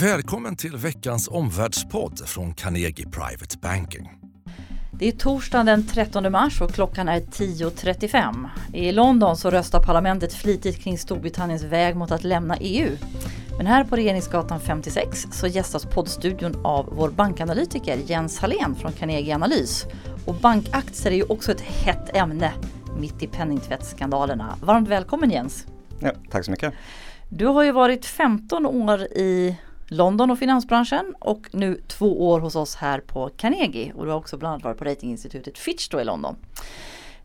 Välkommen till veckans omvärldspodd från Carnegie Private Banking. Det är torsdagen den 13 mars och klockan är 10.35. I London så röstar parlamentet flitigt kring Storbritanniens väg mot att lämna EU. Men här på Regeringsgatan 56 så gästas poddstudion av vår bankanalytiker Jens Hallén från Carnegie Analys. Och bankaktier är ju också ett hett ämne mitt i penningtvättsskandalerna. Varmt välkommen Jens! Ja, tack så mycket! Du har ju varit 15 år i London och finansbranschen och nu två år hos oss här på Carnegie och du har också bland annat varit på ratinginstitutet Fitch då i London.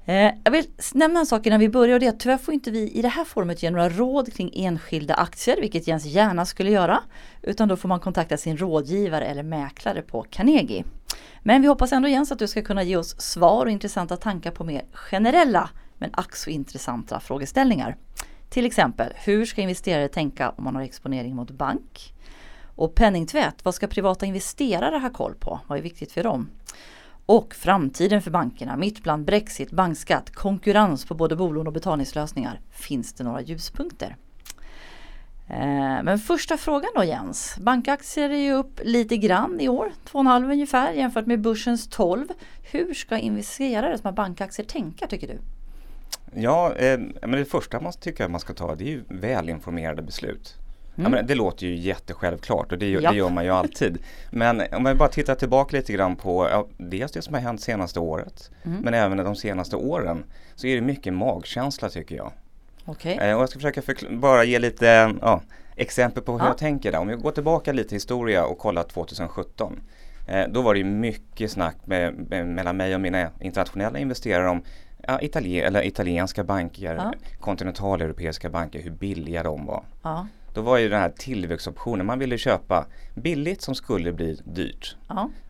Eh, jag vill nämna en sak innan vi börjar och det är att tyvärr får inte vi i det här forumet ge några råd kring enskilda aktier, vilket Jens gärna skulle göra. Utan då får man kontakta sin rådgivare eller mäklare på Carnegie. Men vi hoppas ändå Jens att du ska kunna ge oss svar och intressanta tankar på mer generella men ack så intressanta frågeställningar. Till exempel, hur ska investerare tänka om man har exponering mot bank? Och penningtvätt, vad ska privata investerare ha koll på? Vad är viktigt för dem? Och framtiden för bankerna, mitt bland Brexit, bankskatt, konkurrens på både bolån och betalningslösningar. Finns det några ljuspunkter? Eh, men första frågan då Jens. Bankaktier är ju upp lite grann i år, 2,5 ungefär jämfört med börsens 12. Hur ska investerare som har bankaktier tänka tycker du? Ja, eh, men det första man tycker man ska ta det är ju välinformerade beslut. Mm. Ja, det låter ju jättesjälvklart och det, det, gör man ju alltid. Men om man bara tittar tillbaka lite grann på ja, dels det som har hänt senaste året mm. men även de senaste åren så är det mycket magkänsla tycker jag. Okay. Eh, och jag ska försöka bara ge lite ja, exempel på hur ja. jag tänker där. Om vi går tillbaka lite i historia och kollar 2017 eh, då var det mycket snack med, med, mellan mig och mina internationella investerare om ja, Italien, eller italienska banker, ja. kontinentaleuropeiska banker, hur billiga de var. Ja. Då var ju den här tillväxtoptionen, man ville köpa billigt som skulle bli dyrt.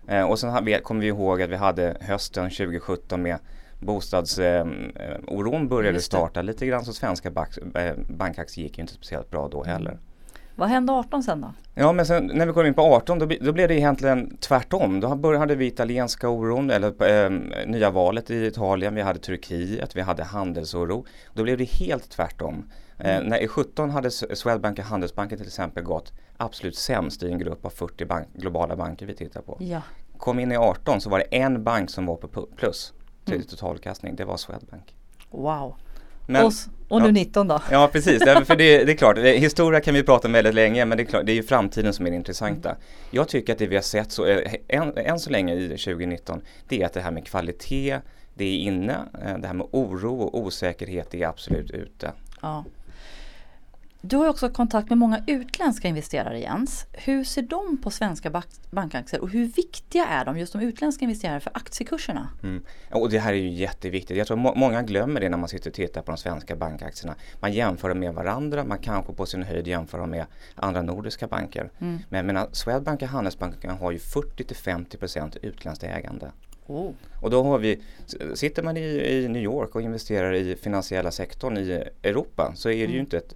Eh, och sen kommer vi ihåg att vi hade hösten 2017 med bostadsoron eh, började starta lite grann så svenska bank, eh, bankaktier gick inte speciellt bra då heller. Vad hände 18 sen då? Ja men sen när vi kom in på 18 då, då blev det egentligen tvärtom. Då började vi italienska oron eller eh, nya valet i Italien. Vi hade Turkiet, vi hade handelsoro. Då blev det helt tvärtom. Eh, mm. när i 17 hade Swedbank och Handelsbanken till exempel gått absolut sämst i en grupp av 40 bank, globala banker vi tittar på. Ja. Kom in i 18 så var det en bank som var på plus till mm. totalkastning. Det var Swedbank. Wow. Men, och, och nu ja, 19 då? Ja precis, för det, det, är klart, historia kan vi prata om väldigt länge men det är, klart, det är ju framtiden som är det intressanta. Mm. Jag tycker att det vi har sett så, eh, än, än så länge i 2019 det är att det här med kvalitet, det är inne, eh, det här med oro och osäkerhet det är absolut ute. Ja. Du har också kontakt med många utländska investerare Jens. Hur ser de på svenska bankaktier och hur viktiga är de, just de utländska investerare för aktiekurserna? Mm. Och det här är ju jätteviktigt. Jag tror må många glömmer det när man sitter och tittar på de svenska bankaktierna. Man jämför dem med varandra, man kanske på sin höjd jämför dem med andra nordiska banker. Mm. Men jag menar, Swedbank och Handelsbanken har ju 40-50% utländskt ägande. Oh. Och då har vi, sitter man i, i, New York och investerar i finansiella sektorn i Europa så är det mm. ju inte ett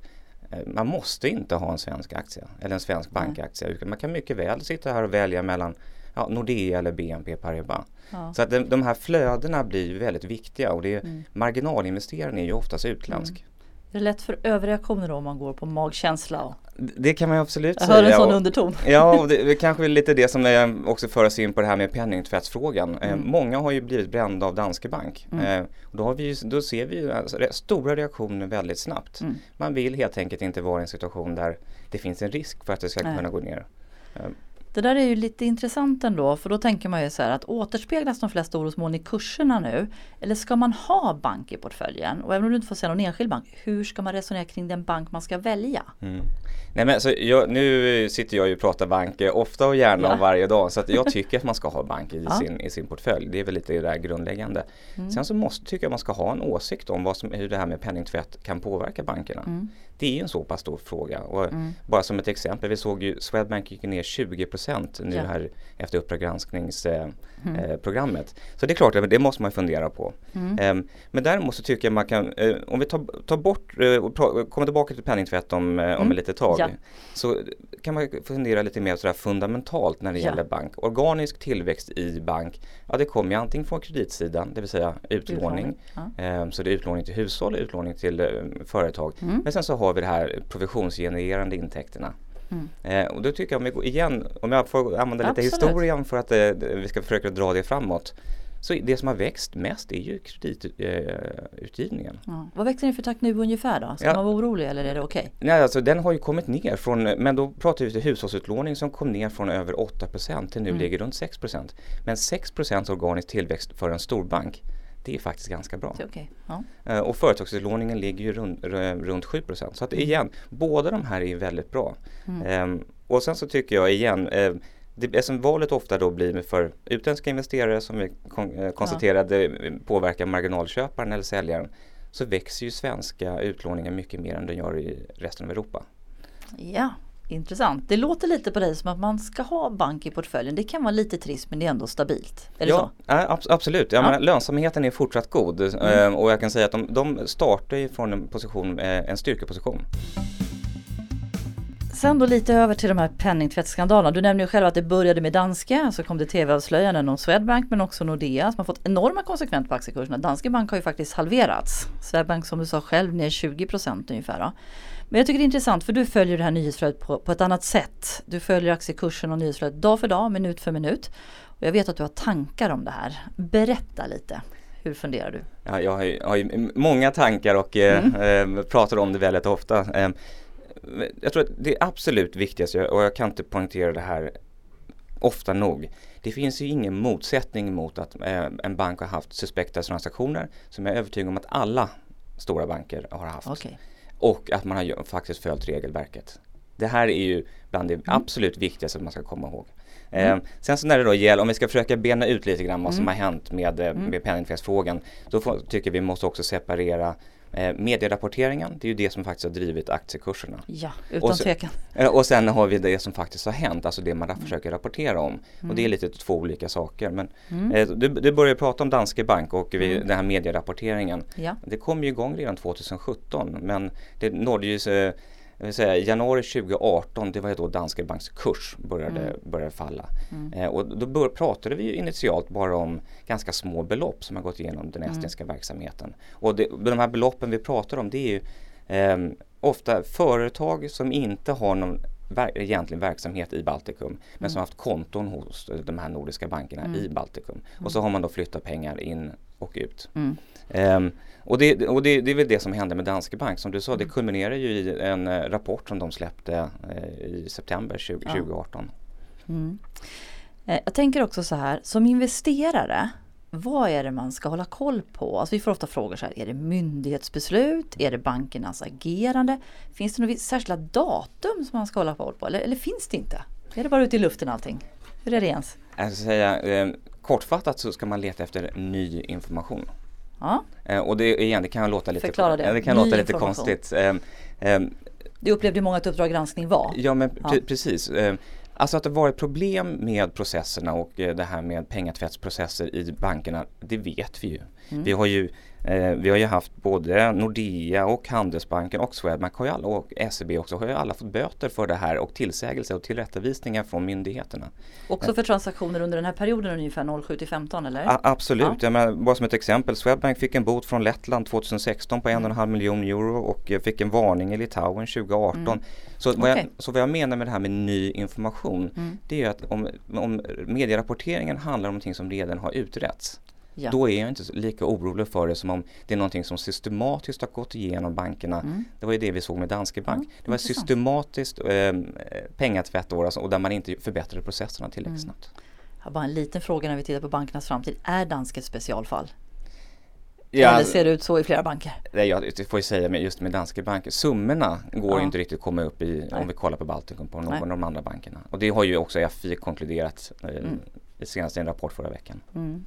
man måste inte ha en svensk aktie eller en svensk bankaktie. Man kan mycket väl sitta här och välja mellan ja, Nordea eller BNP Paribas. Ja. Så att de, de, här flödena blir väldigt viktiga och det är, mm. marginalinvesteraren är ju oftast utländsk. Mm. Det är lätt för överreaktioner då om man går på magkänsla? Det kan man absolut jag säga. Jag hör en sån underton. Ja, och det, det kanske är lite det som också för oss in på det här med penningtvättsfrågan. Eh, mm. många har ju blivit brända av Danske Bank. Mm. Eh, och då, har vi, då ser vi alltså, stora reaktioner väldigt snabbt. Mm. Man vill helt enkelt inte vara i en situation där det finns en risk för att det ska Nej. kunna gå ner. Eh, det där är ju lite intressant ändå för då tänker man ju så här att återspeglas de flesta orosmoln i kurserna nu? Eller ska man ha bank i portföljen? Och även om du inte får säga någon enskild bank, hur ska man resonera kring den bank man ska välja? Mm. Nej men alltså, jag, nu sitter jag ju och pratar bank ofta och gärna ja. varje dag så att jag tycker att man ska ha bank i, ja. sin, i sin portfölj. Det är väl lite det där grundläggande. Mm. Sen så måste tycker jag man ska ha en åsikt om vad som, hur det här med penningtvätt kan påverka bankerna. Mm. Det är ju en så pass stor fråga. Och mm. Bara som ett exempel, vi såg ju Swedbank gick ner 20% nu ja. här efter Uppdrag granskningsprogrammet. Eh, mm. Så det är klart, det måste man fundera på. Eh, men däremot så tycker jag man kan, eh, om vi tar, tar bort eh, kommer tillbaka till penningtvätt om, eh, om mm. ett litet tag. Ja. Så kan man fundera lite mer sådär fundamentalt när det ja. gäller bank. Organisk tillväxt i bank, ja det kommer ju antingen från kreditsidan, det vill säga utlåning. utlåning. Så det är utlåning till hushåll, utlåning till företag. Mm. Men sen så har vi det här provisionsgenererande intäkterna. Mm. Eh, och då tycker jag om vi går igen, om jag får använda lite Absolut. historien för att eh, vi ska försöka dra det framåt. Så det som har växt mest är ju kreditutgivningen. Eh, ja. Vad växer ni för takt nu ungefär då? Ska ja. man vara orolig eller är det okej? Okay? Nej, alltså den har ju kommit ner från, men då pratar vi om hushållsutlåning som kom ner från över 8% till nu mm. ligger runt 6% Men 6% organisk tillväxt för en storbank det är faktiskt ganska bra. Okay. Ja. Eh, och företagsutlåningen ligger ju runt, runt 7% Så att mm. igen, båda de här är väldigt bra. Mm. Ehm, och sen så tycker jag igen, eh, det som valet ofta då blir för utländska investerare som vi kon konstaterade ja. påverkar marginalköparen eller säljaren så växer ju svenska utlåningen mycket mer än den gör i resten av Europa. Ja, Intressant. Det låter lite på dig som att man ska ha bank i portföljen. Det kan vara lite trist men det är ändå stabilt. Är ja, så? Äh, absolut. Ja, ja. lönsamheten är fortsatt god mm. Ehm, och jag kan säga att de, de startar ju från en, position, eh, en styrkeposition. Sen då lite över till de här penningtvättsskandalerna. Du nämnde ju själv att det började med Danske, så kom det tv-avslöjanden om Swedbank men också Nordea som har fått enorma konsekvenser på aktiekurserna. Danske Bank har ju faktiskt halverats. Swedbank som du sa själv ner 20 ungefär. Då. Men jag tycker det är intressant för du följer det här nyhetsflödet på, på ett annat sätt. Du följer aktiekursen och nyhetsflödet dag för dag, minut för minut. Och jag vet att du har tankar om det här. Berätta lite. Hur funderar du? Ja, jag har ju, har ju många tankar och eh, mm. eh, pratar om det väldigt ofta. Eh, jag tror att det absolut viktigaste, och jag kan inte poängtera det här ofta nog. Det finns ju ingen motsättning mot att eh, en bank har haft suspekta transaktioner som jag är övertygad om att alla stora banker har haft. Okay. Och att man har faktiskt följt regelverket. Det här är ju bland det mm. absolut viktigaste man ska komma ihåg. Mm. Eh, sen så när det då gäller, om vi ska försöka bena ut lite grann vad som mm. har hänt med, eh, mm. med penningtvättsfrågan. Då får, tycker vi måste också separera Eh, medierapporteringen, det är ju det som faktiskt har drivit aktiekurserna. Ja, utan och sen, tvekan. Eh, och sen har vi det som faktiskt har hänt, alltså det man mm. försöker rapportera om. Mm. Och det är lite två olika saker. Men mm. eh, du, du började prata om Danske Bank och vi, mm. den här medierapporteringen. Ja. Det kom ju igång redan 2017 men det nådde ju jag vill säga, januari 2018 det var ju då Danske Banks kurs började, mm. började falla. Mm. Eh, och då bör, pratade vi ju initialt bara om ganska små belopp som har gått igenom den mm. estniska mm. verksamheten. Och det, de här beloppen vi pratar om det är ju eh, ofta företag som inte har någon ver egentlig verksamhet i Baltikum mm. men som har haft konton hos de här nordiska bankerna mm. i Baltikum. Och så har man då flyttat pengar in och ut. Um, och, det, och det, det, är väl det som hände med Danske Bank. Som du sa, det mm. kulminerar ju i en eh, rapport som de släppte eh, i september 20, ja. 2018. Mm. Eh, jag tänker också så här, som investerare, vad är det man ska hålla koll på? Alltså vi får ofta frågor så här, är det myndighetsbeslut? Är det bankernas agerande? Finns det några särskilda datum som man ska hålla koll på? Eller, eller finns det inte? Är det bara ute i luften allting? Hur är det Jens? Jag ska säga, eh, kortfattat så ska man leta efter ny information. Ja. Eh, och det, igen, det kan låta lite, Förklara det. det kan låta lite konstigt. Eh, det upplevde många att Uppdrag granskning var. Ja men ja. precis. Eh, alltså att det varit problem med processerna och eh, det här med pengatvättsprocesser i bankerna, det vet vi ju. Mm. Vi har ju Eh, vi har ju haft både Nordea och Handelsbanken och Swedbank har ju alla, och SEB också har ju alla fått böter för det här och tillsägelse och tillrättavisningar från myndigheterna. Också för transaktioner under den här perioden ungefär 07 till 15 eller? A absolut, ja. menar, bara som ett exempel. Swedbank fick en bot från Lettland 2016 på 1,5 mm. miljon euro och fick en varning i Litauen 2018. Mm. Så, vad jag, så vad jag menar med det här med ny information mm. det är att om, om medierapporteringen handlar om någonting som redan har utretts Ja. Då är jag inte lika orolig för det som om det är någonting som systematiskt har gått igenom bankerna. Mm. Det var ju det vi såg med Danske Bank. Mm, det var systematiskt eh, pengatvätt då, alltså, och där man inte förbättrade processerna tillräckligt mm. snabbt. Jag har bara en liten fråga när vi tittar på bankernas framtid. Är Danske ett specialfall? Ja, Eller ser det ut så i flera banker? Nej, jag får ju säga med, just med Danske Bank, summorna går ja. inte riktigt att komma upp i Nej. om vi kollar på Baltikum på någon Nej. av de andra bankerna. Och det har ju också FI konkluderat eh, mm. senast i en rapport förra veckan. Mm.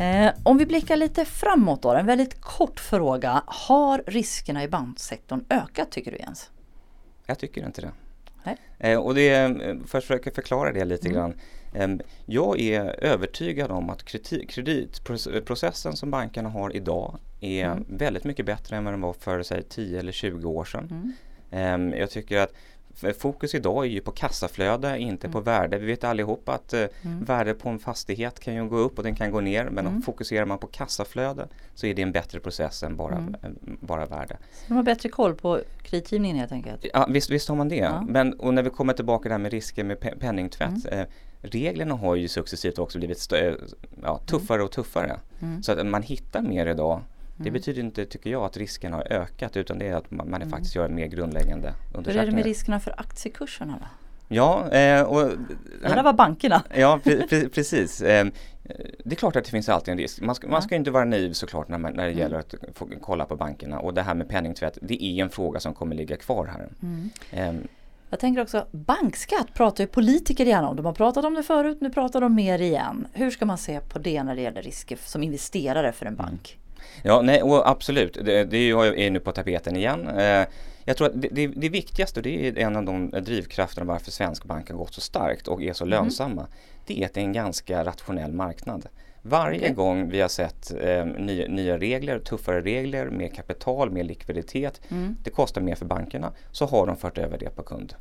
Eh, om vi blickar lite framåt då, en väldigt kort fråga. Har riskerna i banksektorn ökat tycker du Jens? Jag tycker inte det. Eh, och det, eh, för att försöka förklara det lite mm. grann. Eh, jag är övertygad om att kreditprocessen som bankerna har idag är mm. väldigt mycket bättre än vad den var för säg, 10 eller 20 år sedan. Mm. Ehm, jag tycker att fokus idag är ju på kassaflöde, inte mm. på värde. Vi vet allihopa att eh, mm. värdet på en fastighet kan ju gå upp och den kan gå ner. Men mm. fokuserar man på kassaflöde så är det en bättre process än bara, mm. bara värde. Man har bättre koll på kreditgivningen helt enkelt? Ja visst, visst har man det. Ja. Men och när vi kommer tillbaka till det här med risker med penningtvätt. Mm. Eh, reglerna har ju successivt också blivit ja, mm. tuffare och tuffare. Så att man hittar mer idag det betyder inte, tycker jag, att risken har ökat utan det är att man, man mm. faktiskt gör mer grundläggande undersökningar. Hur är det med riskerna för aktiekurserna då? Ja, eh, och... Det där var bankerna. Ja, pre pre precis. Eh, det är klart att det finns alltid en risk. Man ska, ja. man ska inte vara naiv såklart när, man, när det mm. gäller att få, kolla på bankerna och det här med penningtvätt, det är en fråga som kommer ligga kvar här. Mm. Eh, jag tänker också, bankskatt pratar ju politiker gärna om. De har pratat om det förut, nu pratar de mer igen. Hur ska man se på det när det gäller risker som investerare för en mm. Ja, nej, och absolut. Det, det är nu på tapeten igen. Eh, jag tror att det, det, det, viktigaste, och det är en av de drivkrafterna varför svensk bank har gått så starkt och är så mm. lönsamma. Det är att det är en ganska rationell marknad. Varje okay. gång vi har sett eh, nya, nya, regler, tuffare regler, mer kapital, mer likviditet, mm. det kostar mer för bankerna, så har de fört över det på kund.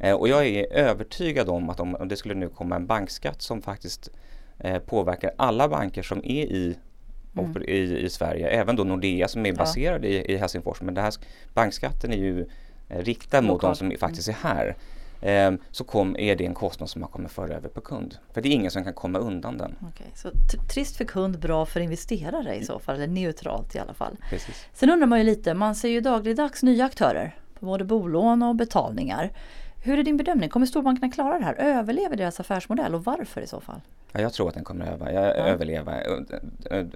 Eh, och jag är övertygad om att om, om det skulle nu komma en bankskatt som faktiskt eh, påverkar alla banker som är i mm. i, i Sverige. Även då Nordea som är baserad ja. i, i Helsingfors. Men det här, bankskatten är ju eh, riktad mot de som faktiskt är här. Eh, så kom, är det en kostnad som man kommer föra över på kund. För det är ingen som kan komma undan den. Okay, så trist för kund, bra för investerare i så fall, eller neutralt i alla fall. Precis. Sen undrar man ju lite, man ser ju dagligdags nya aktörer på både bolån och betalningar. Hur är din bedömning? Kommer storbankerna klara det här? Överlever deras affärsmodell och varför i så fall? Ja, jag tror att den kommer över, ja. överleva.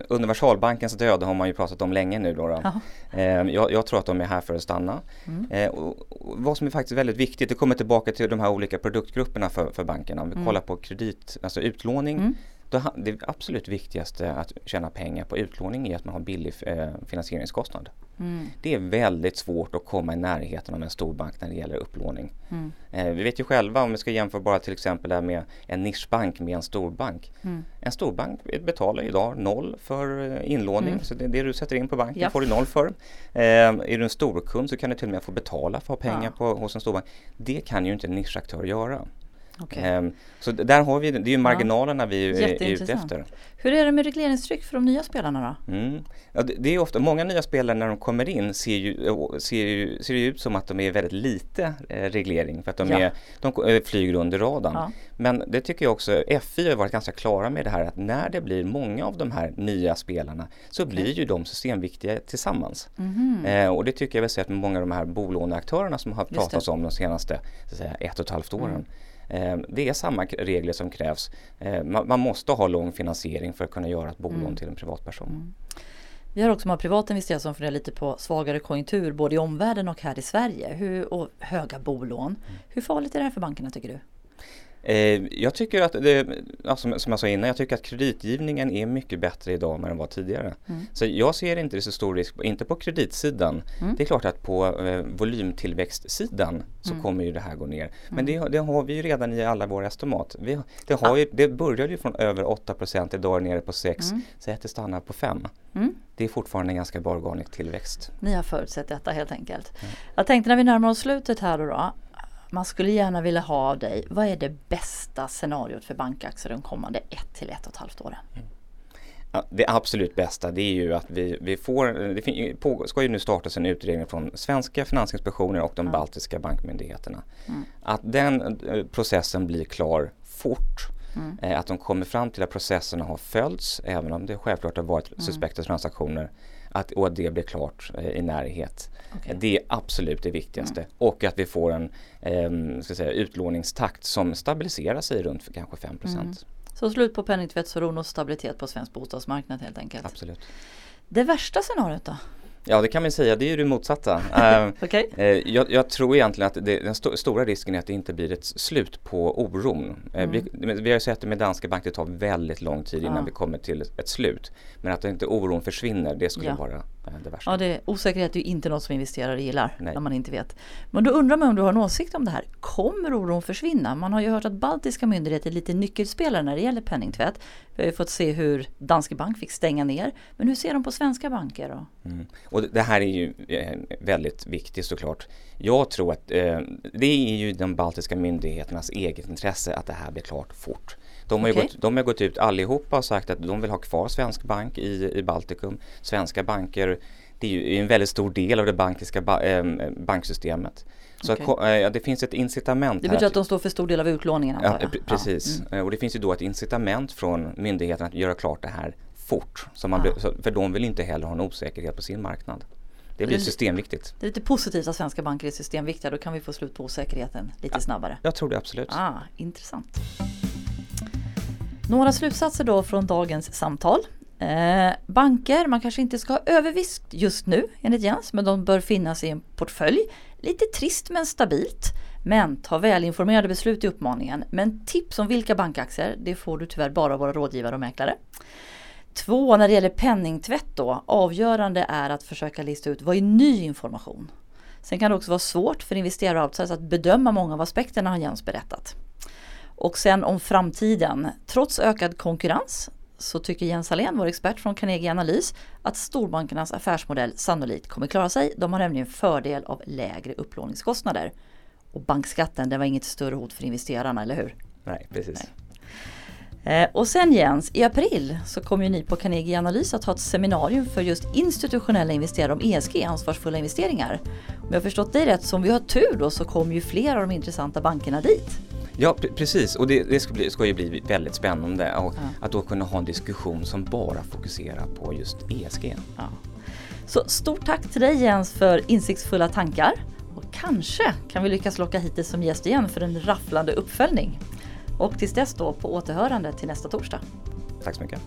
Universalbankens död har man ju pratat om länge nu. Då, då. Eh, jag, jag, tror att de är här för att stanna. Mm. Eh, och, och vad som är faktiskt väldigt viktigt, det kommer tillbaka till de här olika produktgrupperna för, för bankerna. Om vi mm. kollar på kredit, alltså utlåning. Mm. Då, det absolut viktigaste att tjäna pengar på utlåning är att man har billig eh, finansieringskostnad. Mm. Det är väldigt svårt att komma i närheten av en storbank när det gäller upplåning. Mm. Eh, vi vet ju själva om vi ska jämföra bara till exempel där med en nischbank med en storbank. Mm. En storbank betalar idag noll för eh, inlåning mm. så det, det du sätter in på banken ja. får du noll för. Eh, är du en storkund så kan du till och med få betala för att ha pengar ja. på, hos en storbank. Det kan ju inte en nischaktör göra. Okay. Um, så där har vi, det är ju marginalerna ja. vi är, är ute efter. Hur är det med regleringstryck för de nya spelarna då? Mm. Ja, det, är ofta, många nya spelare när de kommer in ser ju, eh, ser ju, ser ju ut som att de är väldigt lite eh, reglering för att de, ja. är, de eh, flyger under radarn. Men det tycker jag också, FI har varit ganska klara med det här att när det blir många av de här nya spelarna så blir ju de systemviktiga tillsammans. Mm. Eh, och det tycker jag vi har sett med många av de här bolåneaktörerna som har pratats om de senaste säga, ett och ett halvt åren. Mm. Eh, det är samma regler som krävs. Eh, man måste ha lång finansiering för att kunna göra ett bolån mm. till en privatperson. Mm. Vi har också många privata investerare som funderar lite på svagare konjunktur både i omvärlden och här i Sverige. Hur, och höga bolån. Mm. Hur farligt är det här för bankerna tycker du? Eh, jag tycker att, det, som jag sa innan, jag tycker att kreditgivningen är mycket bättre idag än den var tidigare. Mm. Så jag ser inte det så stor risk, inte på kreditsidan. Mm. Det är klart att på eh, volymtillväxtsidan så mm. kommer ju det här gå ner. Men det, det, har vi ju redan i alla våra estimat. Vi, det, har ju, det började ju från över 8% idag är nere på 6, mm. säg att det stannar på 5. Mm. Det är fortfarande en ganska bra organisk tillväxt. Ni har förutsett detta helt enkelt. Mm. Jag tänkte när vi närmar oss slutet här då, då man skulle gärna vilja ha av dig, vad är det bästa scenariot för bankaktier de kommande ett till ett och ett halvt åren? Mm. Ja, det absolut bästa det är ju att vi, vi får, det på, ska ju nu startas en utredning från svenska finansinspektioner och de mm. baltiska bankmyndigheterna. Mm. Att den eh, processen blir klar fort. Mm. Eh, att de kommer fram till att processerna har följts även om det självklart har varit mm. suspekta transaktioner att, och att det blir klart eh, i närhet. Okay. Det är absolut det viktigaste. Mm. Och att vi får en eh, ska säga, utlåningstakt som stabiliserar sig runt för kanske 5 mm. Så slut på penningtvättsoron och stabilitet på svensk bostadsmarknad helt enkelt. Absolut. Det värsta scenariot då? Ja det kan man säga, det är ju det motsatta. uh, okay. uh, jag, jag, tror egentligen att det, den st stora risken är att det inte blir ett slut på oron. Uh, mm. vi, vi, har ju sett det med Danske Bank, det tar väldigt lång tid innan ja. vi kommer till ett slut. Men att inte oron försvinner, det skulle ja. vara det värsta. Ja, det, osäkerhet är ju inte något som investerare gillar Nej. när man inte vet. Men då undrar man om du har en åsikt om det här. Kommer oron försvinna? Man har ju hört att baltiska myndigheter är lite nyckelspelare när det gäller penningtvätt. Vi har ju fått se hur Danske Bank fick stänga ner. Men hur ser de på svenska banker då? Mm. Och det här är ju eh, väldigt viktigt såklart. Jag tror att eh, det är ju de baltiska myndigheternas eget intresse att det här blir klart fort. De har, Okej. gått, de har gått ut allihopa och sagt att de vill ha kvar svensk bank i, i Baltikum. Svenska banker, det är ju en väldigt stor del av det bankiska ba, eh, banksystemet. Så att, ko- eh, det finns ett incitament Det här betyder att de står för stor del av utlåningen Ja, precis. Ja, mm. Eh, Och det finns ju då ett incitament från myndigheten att göra klart det här fort. Så man Ja. blir, så- för de vill inte heller ha en osäkerhet på sin marknad. Det blir Det- systemviktigt. Det är lite positivt att svenska banker är systemviktiga. Då kan vi få slut på osäkerheten lite snabbare. Jag tror det absolut. Ah, intressant. Några slutsatser då från dagens samtal. Eh, banker, man kanske inte ska ha övervikt just nu enligt Jens, men de bör finnas i en portfölj. Lite trist men stabilt. Men ta välinformerade beslut i uppmaningen. Men tips om vilka bankaktier, det får du tyvärr bara av våra rådgivare och mäklare. Två, när det gäller penningtvätt då, avgörande är att försöka lista ut vad är ny information. Sen kan det också vara svårt för investerare och outsiders att bedöma många av aspekterna har Jens berättat. Och sen om framtiden. Trots ökad konkurrens så tycker Jens Hallén, vår expert från Carnegie Analys, att storbankernas affärsmodell sannolikt kommer klara sig. De har nämligen fördel av lägre upplåningskostnader. Och bankskatten, det var inget större hot för investerarna, eller hur? Nej, precis. Eh, och sen Jens, i april så kommer ju ni på Carnegie Analys att ha ett seminarium för just institutionella investerare om ESG, ansvarsfulla investeringar. Om jag har förstått dig rätt, så om vi har tur då så kommer ju flera av de intressanta bankerna dit. Ja, pre- precis. Och det, det ska, bli, ska ju bli väldigt spännande och Ja. att då kunna ha en diskussion som bara fokuserar på just E ESG. Ja. Så stort tack till dig Jens för insiktsfulla tankar. Och kanske kan vi lyckas locka hit dig som gäst igen för en rafflande uppföljning. Och tills dess då på återhörande till nästa torsdag. Tack så mycket.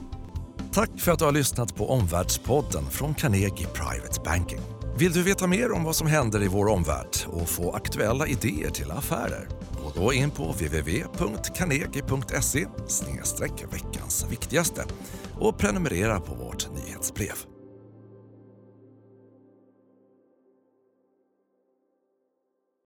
Tack för att du har lyssnat på Omvärldspodden från Carnegie Private Banking. Vill du veta mer om vad som händer i vår omvärld och få aktuella idéer till affärer? Gå då in på www.carnegie.se veckans viktigaste och prenumerera på vårt nyhetsbrev.